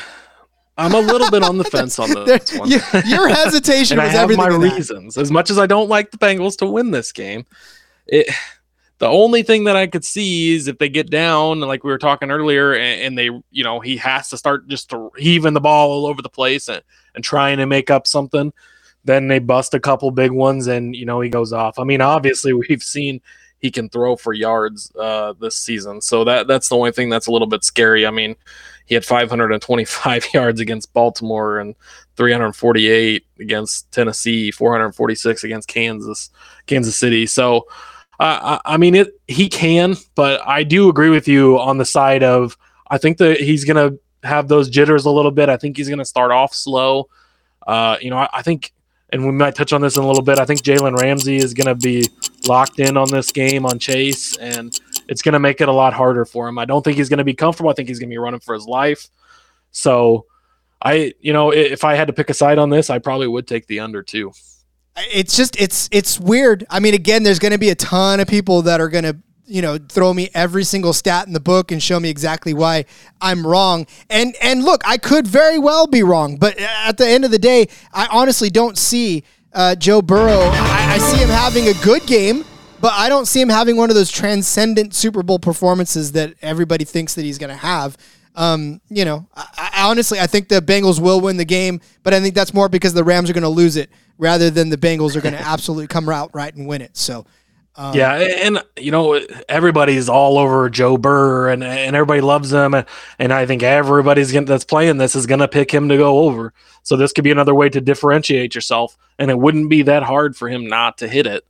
C: I'm a little bit on the fence on this one.
A: Your hesitation was I have everything. My
C: reasons, as much as I don't like the Bengals to win this game, it. The only thing that I could see is if they get down, like we were talking earlier, and, and they, you know, he has to start just heaving the ball all over the place and, and trying to make up something. Then they bust a couple big ones, and you know he goes off. I mean, obviously we've seen he can throw for yards uh, this season, so that that's the only thing that's a little bit scary. I mean, he had 525 yards against Baltimore and 348 against Tennessee, 446 against Kansas, Kansas City. So, I, I mean, it he can, but I do agree with you on the side of I think that he's gonna have those jitters a little bit. I think he's gonna start off slow. Uh, you know, I, I think and we might touch on this in a little bit. I think Jalen Ramsey is going to be locked in on this game on Chase, and it's going to make it a lot harder for him. I don't think he's going to be comfortable. I think he's going to be running for his life. So, I, you know, if I had to pick a side on this, I probably would take the under too.
A: It's just it's it's weird. I mean, again, there's going to be a ton of people that are going to you know throw me every single stat in the book and show me exactly why I'm wrong. And and look, I could very well be wrong, but at the end of the day, I honestly don't see uh, Joe Burrow. I, I see him having a good game. But I don't see him having one of those transcendent Super Bowl performances that everybody thinks that he's going to have. Um, you know, I, I honestly, I think the Bengals will win the game, but I think that's more because the Rams are going to lose it rather than the Bengals are going to absolutely come out right and win it. So
C: um, yeah, and you know everybody's all over Joe Burr, and and everybody loves him, and, and I think everybody's gonna, that's playing this is going to pick him to go over. So this could be another way to differentiate yourself, and it wouldn't be that hard for him not to hit it.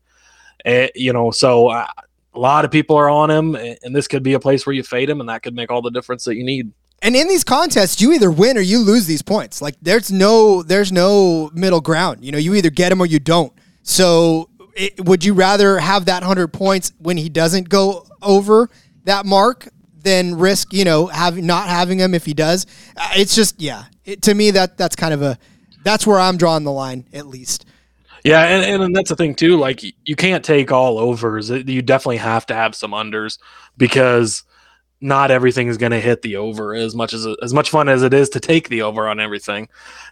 C: Uh, you know, so uh, a lot of people are on him, and this could be a place where you fade him, and that could make all the difference that you need.
A: And in these contests, you either win or you lose these points. Like there's no there's no middle ground. You know, you either get them or you don't. So it, would you rather have that 100 points when he doesn't go over that mark than risk, you know, having not having him if he does? Uh, it's just yeah, it, to me that that's kind of a that's where I'm drawing the line at least.
C: Yeah, and, and that's the thing too. Like you can't take all overs. You definitely have to have some unders because not everything is going to hit the over as much as as much fun as it is to take the over on everything.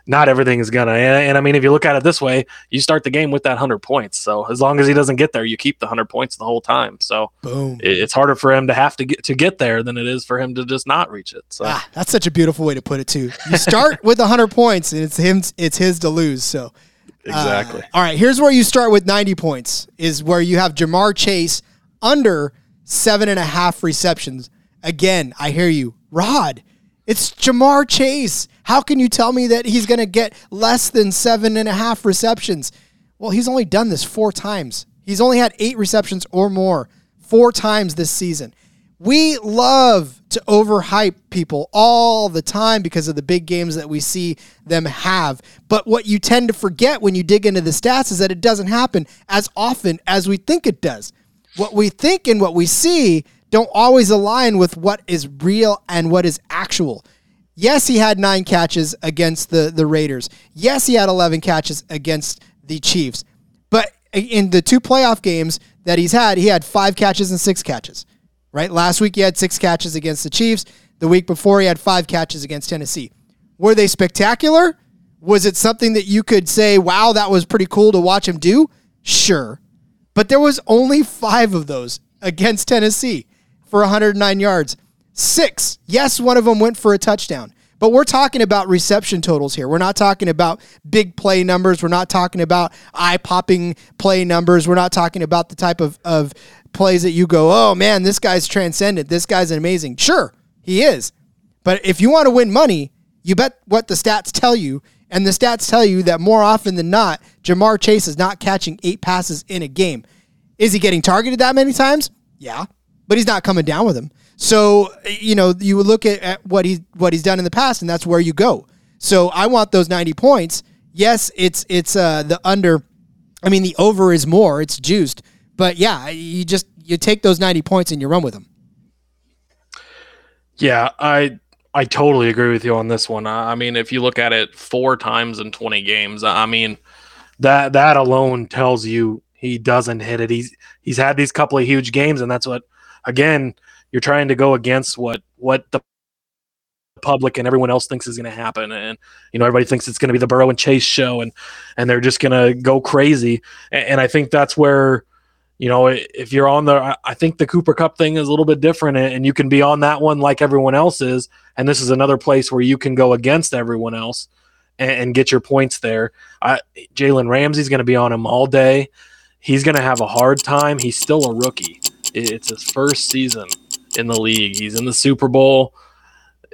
C: Not everything is going to. And, and, I mean, if you look at it this way, you start the game with that hundred points. So as long as he doesn't get there, you keep the hundred points the whole time. So boom, it, it's harder for him to have to get to get there than it is for him to just not reach it. So
A: ah, that's such a beautiful way to put it too. You start with hundred points, and it's him. It's his to lose. So.
C: Exactly. Uh,
A: all right, here's where you start with 90 points, is where you have Ja'Marr Chase under seven and a half receptions Again, I hear you. Rod, it's Ja'Marr Chase. How can you tell me that he's going to get less than seven and a half receptions? Well, he's only done this four times. He's only had eight receptions or more four times this season. We love to overhype people all the time because of the big games that we see them have. But what you tend to forget when you dig into the stats is that it doesn't happen as often as we think it does. What we think and what we see don't always align with what is real and what is actual. Yes, he had nine catches against the, the Raiders. Yes, he had 11 catches against the Chiefs. But in the two playoff games that he's had, he had five catches and six catches, right? Last week, he had six catches against the Chiefs. The week before, he had five catches against Tennessee. Were they spectacular? Was it something that you could say, wow, that was pretty cool to watch him do? Sure. But there was only five of those against Tennessee for 109 yards. Six. Yes, one of them went for a touchdown. But we're talking about reception totals here. We're not talking about big play numbers. We're not talking about eye popping play numbers. We're not talking about the type of, of plays that you go, oh man, this guy's transcendent. This guy's amazing. Sure, he is. But if you want to win money, you bet what the stats tell you And the stats tell you that more often than not, Ja'Marr Chase is not catching eight passes in a game. Is he getting targeted that many times? Yeah, but he's not coming down with them. So you know you look at, at what he what he's done in the past, and that's where you go. So I want those ninety points. Yes, it's it's uh, the under. I mean, the over is more. It's juiced, but yeah, you just you take those ninety points and you run with them.
C: Yeah, I I totally agree with you on this one. I mean, if you look at it four times in 20 games, I mean, that that alone tells you he doesn't hit it. He's he's had these couple of huge games, and that's what again you're trying to go against what what the public and everyone else thinks is going to happen and you know everybody thinks it's going to be the burrow and chase show and and they're just going to go crazy and, and, i think that's where you know, if you're on the, I think the Cooper Kupp thing is a little bit different, and you can be on that one like everyone else is. And this is another place where you can go against everyone else and, and get your points there. Jalen Ramsey's going to be on him all day. He's going to have a hard time. He's still a rookie. It's his first season in the league. He's in the Super Bowl.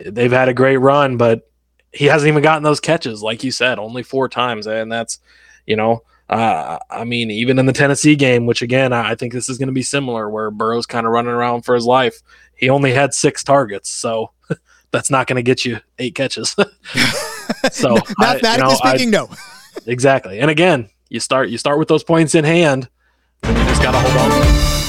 C: They've had a great run, but he hasn't even gotten those catches, like you said, only four times, and that's, you know uh, I mean, even in the Tennessee game, which again, I think this is going to be similar, where Burrow's kind of running around for his life. He only had six targets, so that's not going to get you eight catches.
A: so mathematically I, you know, speaking, I, no.
C: exactly. And again, you start you start with those points in hand, and you just got to hold on.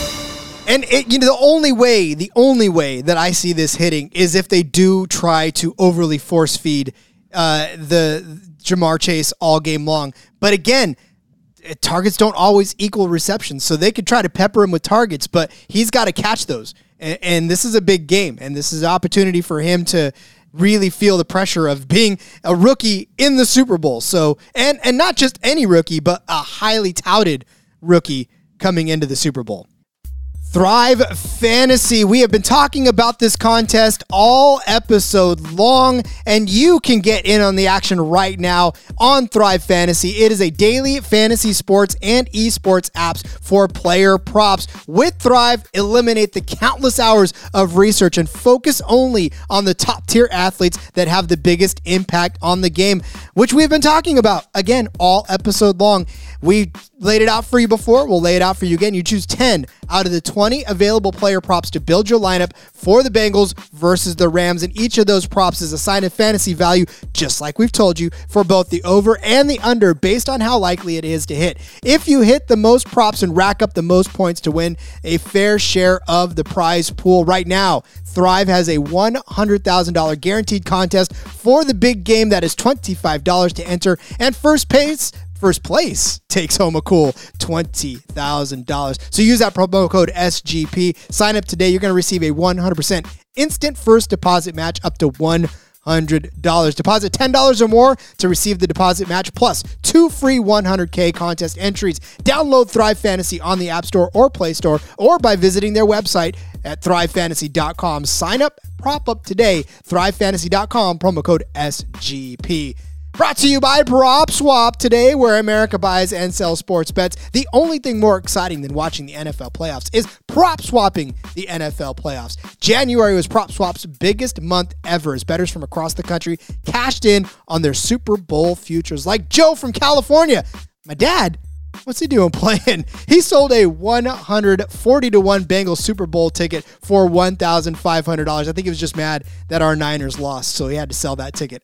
A: And it, you know, the only way, the only way that I see this hitting is if they do try to overly force feed uh, the Ja'Marr Chase all game long. But again, targets don't always equal receptions. So they could try to pepper him with targets, but he's got to catch those. And, and, this is a big game, and this is an opportunity for him to really feel the pressure of being a rookie in the Super Bowl. So and and not just any rookie, but a highly touted rookie coming into the Super Bowl. Thrive Fantasy. We have been talking about this contest all episode long, and you can get in on the action right now on Thrive Fantasy. It is a daily fantasy sports and esports apps for player props. With Thrive, eliminate the countless hours of research and focus only on the top tier athletes that have the biggest impact on the game, which we've been talking about again all episode long. We laid it out for you before. We'll lay it out for you again. You choose 10 out of the 20 available player props to build your lineup for the Bengals versus the Rams. And each of those props is assigned a fantasy value, just like we've told you, for both the over and the under based on how likely it is to hit. If you hit the most props and rack up the most points to win a fair share of the prize pool right now, Thrive has a $100,000 guaranteed contest for the big game that is $25 to enter. And first place first place takes home a cool $20,000. So use that promo code SGP. Sign up today. You're going to receive a 100% instant first deposit match up to $100. Deposit $10 or more to receive the deposit match plus two free 100K contest entries. Download Thrive Fantasy on the App Store or Play Store or by visiting their website at thrivefantasy.com. Sign up, prop up today. Thrivefantasy.com, promo code SGP. Brought to you by PropSwap today, where America buys and sells sports bets. The only thing more exciting than watching the NFL playoffs is prop swapping the NFL playoffs. January was PropSwap's biggest month ever as bettors from across the country cashed in on their Super Bowl futures, like Joe from California. My dad What's he doing playing? He sold a 140 to 1 Bengals Super Bowl ticket for $1,500. I think he was just mad that our Niners lost, so he had to sell that ticket.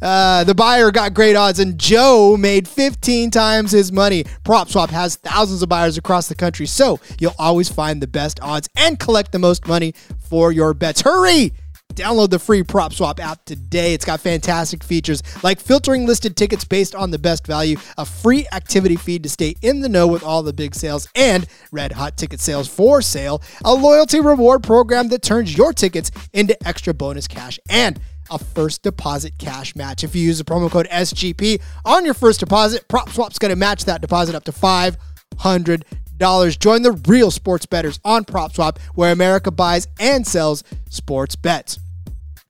A: Uh, the buyer got great odds, and Joe made 15 times his money. PropSwap has thousands of buyers across the country, so you'll always find the best odds and collect the most money for your bets. Hurry! Download the free PropSwap app today. It's got fantastic features like filtering listed tickets based on the best value, a free activity feed to stay in the know with all the big sales, and red hot ticket sales for sale, a loyalty reward program that turns your tickets into extra bonus cash, and a first deposit cash match. If you use the promo code SGP on your first deposit, PropSwap's going to match that deposit up to 500 dollars. Join the real sports bettors on PropSwap, where America buys and sells sports bets.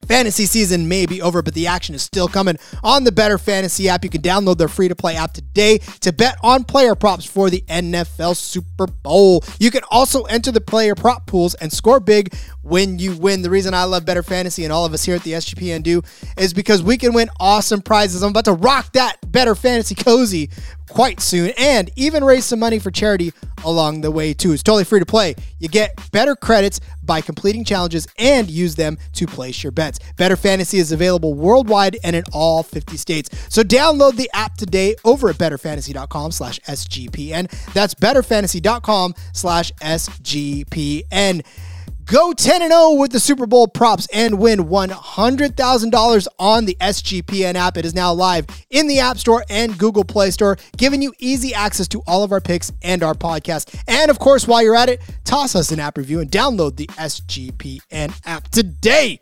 A: Fantasy season may be over, but the action is still coming on the Better Fantasy app. You can download their free to play app today to bet on player props for the NFL Super Bowl. You can also enter the player prop pools and score big when you win. The reason I love Better Fantasy and all of us here at the SGPN do is because we can win awesome prizes. I'm about to rock that Better Fantasy cozy quite soon and even raise some money for charity along the way too. It's totally free to play. You get better credits by completing challenges and use them to place your bets. Better Fantasy is available worldwide and in all 50 states. So download the app today over at betterfantasy.com slash SGPN. That's betterfantasy.com slash SGPN. Go 10 and 0 with the Super Bowl props and win $100,000 on the SGPN app. It is now live in the App Store and Google Play Store, giving you easy access to all of our picks and our podcast. And of course, while you're at it, toss us an app review and download the SGPN app today.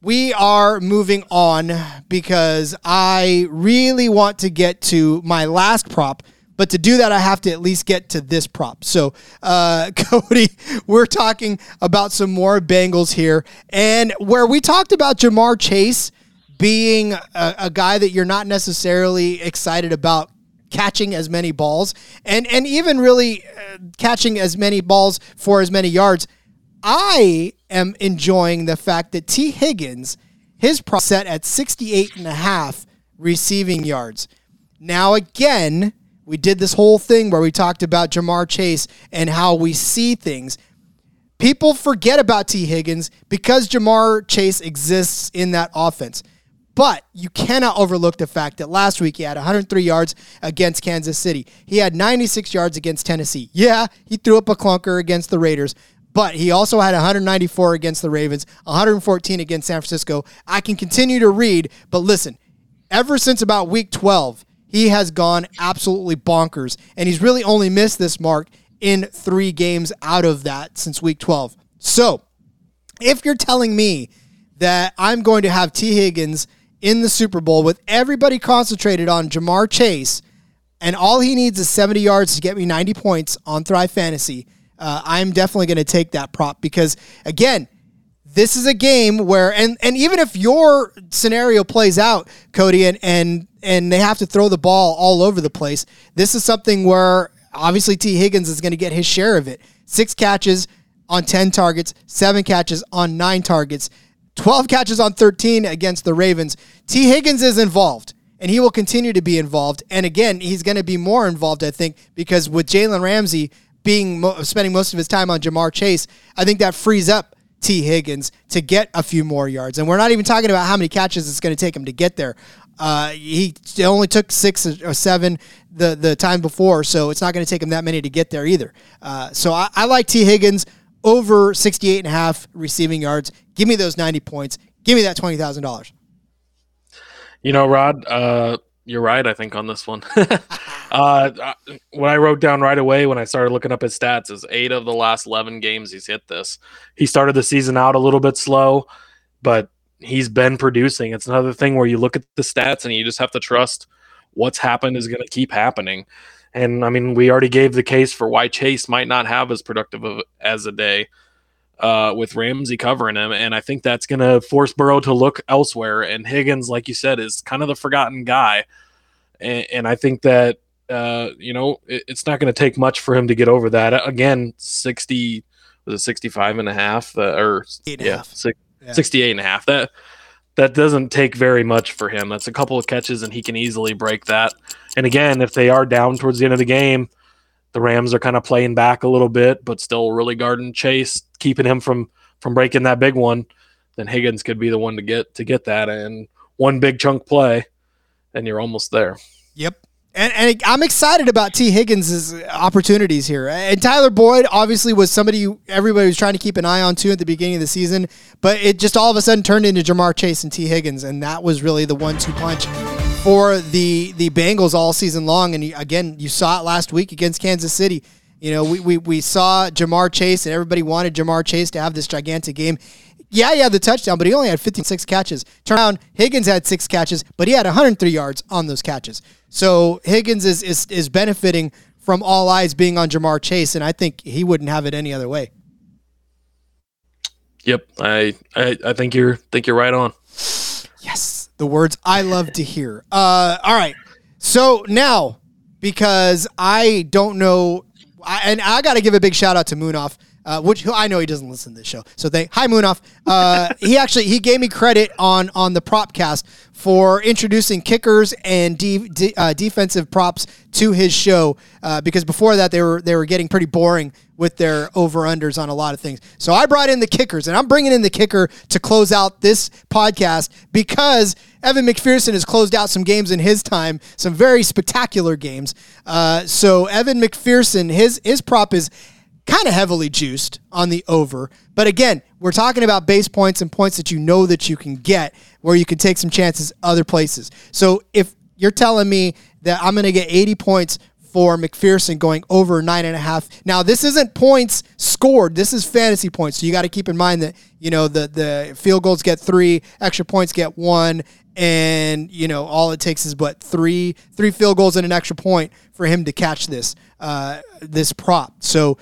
A: We are moving on because I really want to get to my last prop but to do that, I have to at least get to this prop. So, uh, Cody, we're talking about some more Bengals here, and where we talked about Ja'Marr Chase being a, a guy that you're not necessarily excited about catching as many balls and and even really uh, catching as many balls for as many yards. I am enjoying the fact that Tee Higgins, his prop set at 68 and a half receiving yards. Now again, we did this whole thing where we talked about Ja'Marr Chase and how we see things. People forget about Tee Higgins because Ja'Marr Chase exists in that offense. But you cannot overlook the fact that last week he had 103 yards against Kansas City. He had 96 yards against Tennessee. Yeah, he threw up a clunker against the Raiders, but he also had 194 against the Ravens, 114 against San Francisco. I can continue to read, but listen, ever since about week 12, he has gone absolutely bonkers. And he's really only missed this mark in three games out of that since week 12. So if you're telling me that I'm going to have Tee Higgins in the Super Bowl with everybody concentrated on Ja'Marr Chase, and all he needs is 70 yards to get me 90 points on Thrive Fantasy, uh, I'm definitely going to take that prop because, again, this is a game where and and even if your scenario plays out, Cody, and and and they have to throw the ball all over the place, this is something where obviously Tee Higgins is going to get his share of it. Six catches on 10 targets, seven catches on nine targets, 12 catches on 13 against the Ravens. Tee Higgins is involved and he will continue to be involved. And again, he's going to be more involved, I think, because with Jalen Ramsey being spending most of his time on Ja'Marr Chase, I think that frees up Tee Higgins to get a few more yards. And we're not even talking about how many catches it's going to take him to get there. Uh, he only took six or seven the, the time before, so it's not going to take him that many to get there either. Uh, so I, I like Tee Higgins over 68 and a half receiving yards. Give me those 90 points. Give me that $20,000.
C: You know, Rod, uh, you're right, I think, on this one. Uh, what I wrote down right away when I started looking up his stats is eight of the last 11 games he's hit this. He started the season out a little bit slow, but he's been producing. It's another thing where you look at the stats and you just have to trust what's happened is going to keep happening. And I mean, we already gave the case for why Chase might not have as productive of, as a day uh, with Ramsey covering him. And I think that's going to force Burrow to look elsewhere. And Higgins, like you said, is kind of the forgotten guy. And, and I think that uh, you know, it, it's not going to take much for him to get over that. Again, 60 was it 65 and a half uh, or Eight yeah, six, yeah, 68 and a half. That that doesn't take very much for him. That's a couple of catches and he can easily break that. And again, if they are down towards the end of the game, the Rams are kind of playing back a little bit, but still really guarding Chase, keeping him from from breaking that big one. Then Higgins could be the one to get to get that and one big chunk play, and you're almost there.
A: Yep. And, and I'm excited about Tee Higgins' opportunities here. And Tyler Boyd obviously was somebody everybody was trying to keep an eye on too at the beginning of the season, but it just all of a sudden turned into Ja'Marr Chase and Tee Higgins, and that was really the one-two punch for the the Bengals all season long. And again, you saw it last week against Kansas City. You know, we, we, we saw Ja'Marr Chase, and everybody wanted Ja'Marr Chase to have this gigantic game yeah, he had the touchdown, but he only had 56 catches. Turn around, Higgins had six catches, but he had 103 yards on those catches. So Higgins is is, is benefiting from all eyes being on Ja'Marr Chase, and I think he wouldn't have it any other way.
C: Yep, I, I I think you're think you're right on.
A: Yes, the words I love to hear. Uh, all right, so now because I don't know, I, and I got to give a big shout out to Moonoff. Uh, which I know he doesn't listen to this show. So they hi Moonoff. Uh, he actually he gave me credit on on the propcast for introducing kickers and de- de- uh, defensive props to his show uh, because before that they were they were getting pretty boring with their over unders on a lot of things. So I brought in the kickers and I'm bringing in the kicker to close out this podcast because Evan McPherson has closed out some games in his time, some very spectacular games. Uh, so Evan McPherson, his his prop is kind of heavily juiced on the over. But again, we're talking about base points and points that you know that you can get where you can take some chances other places. So if you're telling me that I'm going to get 80 points for McPherson going over nine and a half. Now, this isn't points scored. This is fantasy points. So you got to keep in mind that, you know, the, the field goals get three, extra points get one, and, you know, all it takes is but three, three field goals and an extra point for him to catch this, uh, this prop. So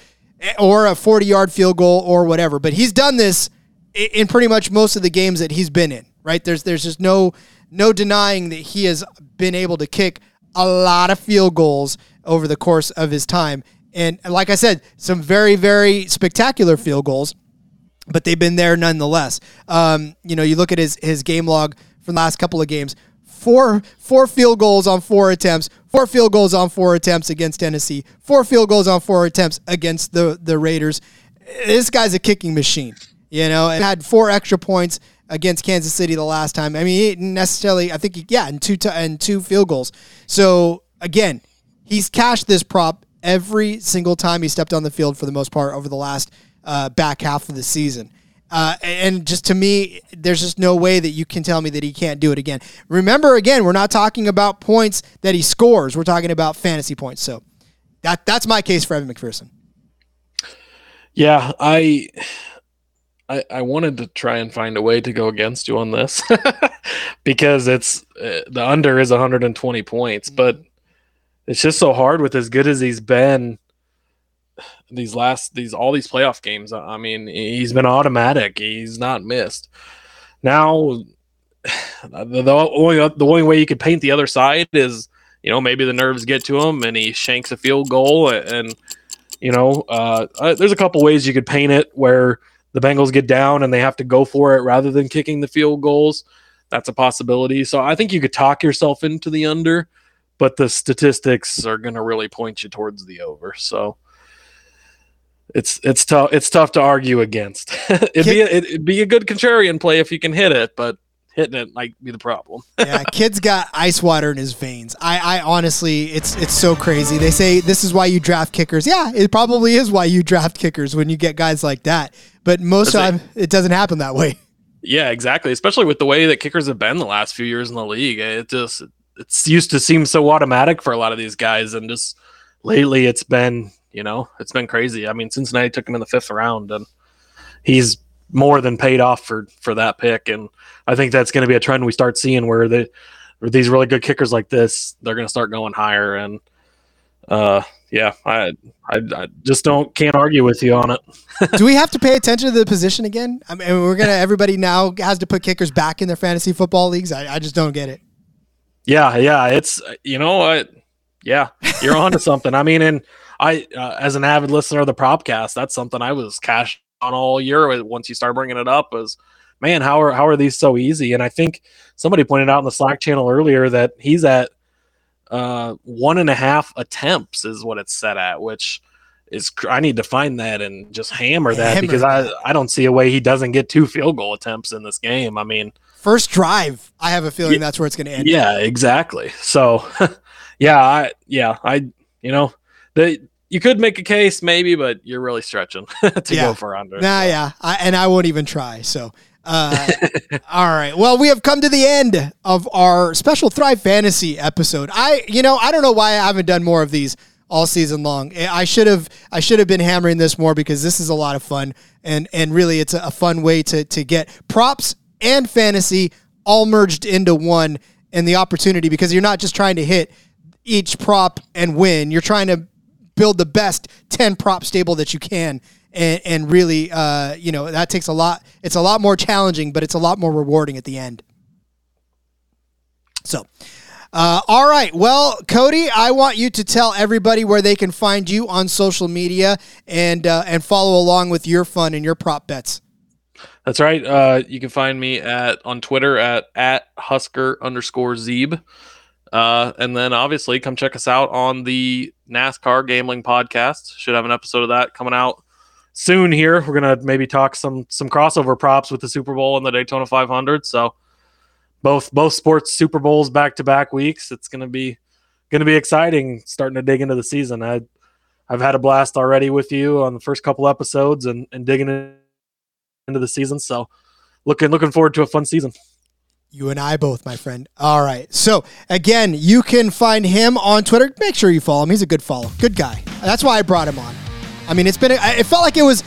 A: or a 40 yard field goal or whatever. But he's done this in pretty much most of the games that he's been in, right? There's there's just no no denying that he has been able to kick a lot of field goals over the course of his time. And like I said, some very, very spectacular field goals, but they've been there nonetheless. Um, you know, you look at his his game log from the last couple of games four four field goals on four attempts, four field goals on four attempts against Tennessee, four field goals on four attempts against the the Raiders. This guy's a kicking machine, you know, and had four extra points against Kansas City the last time. I mean, he didn't necessarily, I think, he, yeah, and two t- and two field goals. So again, he's cashed this prop every single time he stepped on the field for the most part over the last uh, back half of the season. Uh, and just to me, there's just no way that you can tell me that he can't do it again. Remember, again, we're not talking about points that he scores. We're talking about fantasy points. So that that's my case for Evan McPherson.
C: Yeah, I, I, I wanted to try and find a way to go against you on this because it's uh, the under is 120 points, but it's just so hard with as good as he's been these last these all these playoff games. I mean, he's been automatic. He's not missed. Now, the, the only the only way you could paint the other side is you know maybe the nerves get to him and he shanks a field goal and you know uh, uh, there's a couple ways you could paint it where the Bengals get down and they have to go for it rather than kicking the field goals. That's a possibility. So I think you could talk yourself into the under, but the statistics are going to really point you towards the over. So it's it's tough it's tough to argue against. it'd Kid, be a, it'd be a good contrarian play if you can hit it, but hitting it might be the problem.
A: yeah, kid's got ice water in his veins. I, I honestly, it's it's so crazy. They say this is why you draft kickers. Yeah, it probably is why you draft kickers when you get guys like that. But most time, it doesn't happen that way.
B: Yeah, exactly. Especially with the way that kickers have been the last few years in the league. It just it's used to seem so automatic for a lot of these guys, and just lately it's been you know, it's been crazy. I mean, Cincinnati took him in the fifth round, and he's more than paid off for for that pick. And I think that's going to be a trend we start seeing where the where these really good kickers like this, they're going to start going higher. And uh, yeah, I, I, I just don't can't argue with you on it.
A: Do we have to pay attention to the position again? I mean, we're gonna everybody now has to put kickers back in their fantasy football leagues. I, I just don't get it.
C: Yeah, yeah, it's you know what, yeah, you're onto something. I mean, and I, uh, as an avid listener of the Propcast, that's something I was cashed on all year. Once you start bringing it up, was man, how are how are these so easy? And I think somebody pointed out in the Slack channel earlier that he's at uh, one and a half attempts is what it's set at, which is I need to find that and just hammer that hammer because I I don't see a way he doesn't get two field goal attempts in this game. I mean,
A: first drive, I have a feeling yeah, that's where it's going to end.
C: Yeah, exactly. So, yeah, I yeah I you know the you could make a case maybe, but you're really stretching to yeah. go for under.
A: Nah, so. yeah, I, and I won't even try. So, uh, all right. Well, we have come to the end of our special Thrive Fantasy episode. I, you know, I don't know why I haven't done more of these all season long. I should have, I should have been hammering this more because this is a lot of fun, and and really, it's a, a fun way to to get props and fantasy all merged into one, and the opportunity because you're not just trying to hit each prop and win. You're trying to build the best 10 prop stable that you can. and, and really, uh, you know, that takes a lot. It's a lot more challenging, but it's a lot more rewarding at the end. So, uh, all right. Well, Cody, I want you to tell everybody where they can find you on social media and uh, and follow along with your fun and your prop bets.
C: That's right. Uh, you can find me at on Twitter at at Husker underscore Zeeb. Uh, and then obviously come check us out on the NASCAR Gambling Podcast. Should have an episode of that coming out soon. Here we're gonna maybe talk some some crossover props with the Super Bowl and the Daytona 500. So both both sports Super Bowls back to back weeks. It's gonna be gonna be exciting starting to dig into the season. I I've had a blast already with you on the first couple episodes and, and digging into the season. So looking looking forward to a fun season.
A: You and I both, my friend. All right. So again, you can find him on Twitter. Make sure you follow him. He's a good follow. Good guy. That's why I brought him on. I mean, it's been. It felt like it was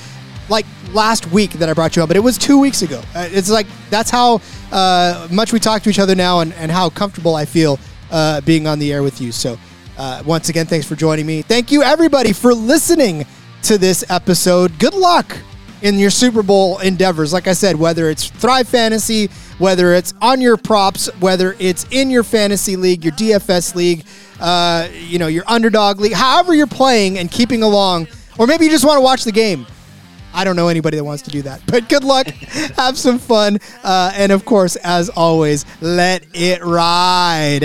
A: like last week that I brought you on, but it was two weeks ago. Uh, it's like that's how uh, much we talk to each other now, and, and how comfortable I feel uh, being on the air with you. So, uh, once again, thanks for joining me. Thank you, everybody, for listening to this episode. Good luck in your Super Bowl endeavors. Like I said, whether it's Thrive Fantasy, whether it's on your props, whether it's in your fantasy league, your DFS league, uh, you know, your underdog league, however you're playing and keeping along, or maybe you just want to watch the game. I don't know anybody that wants to do that, but good luck. Have some fun. Uh, and of course, as always, let it ride.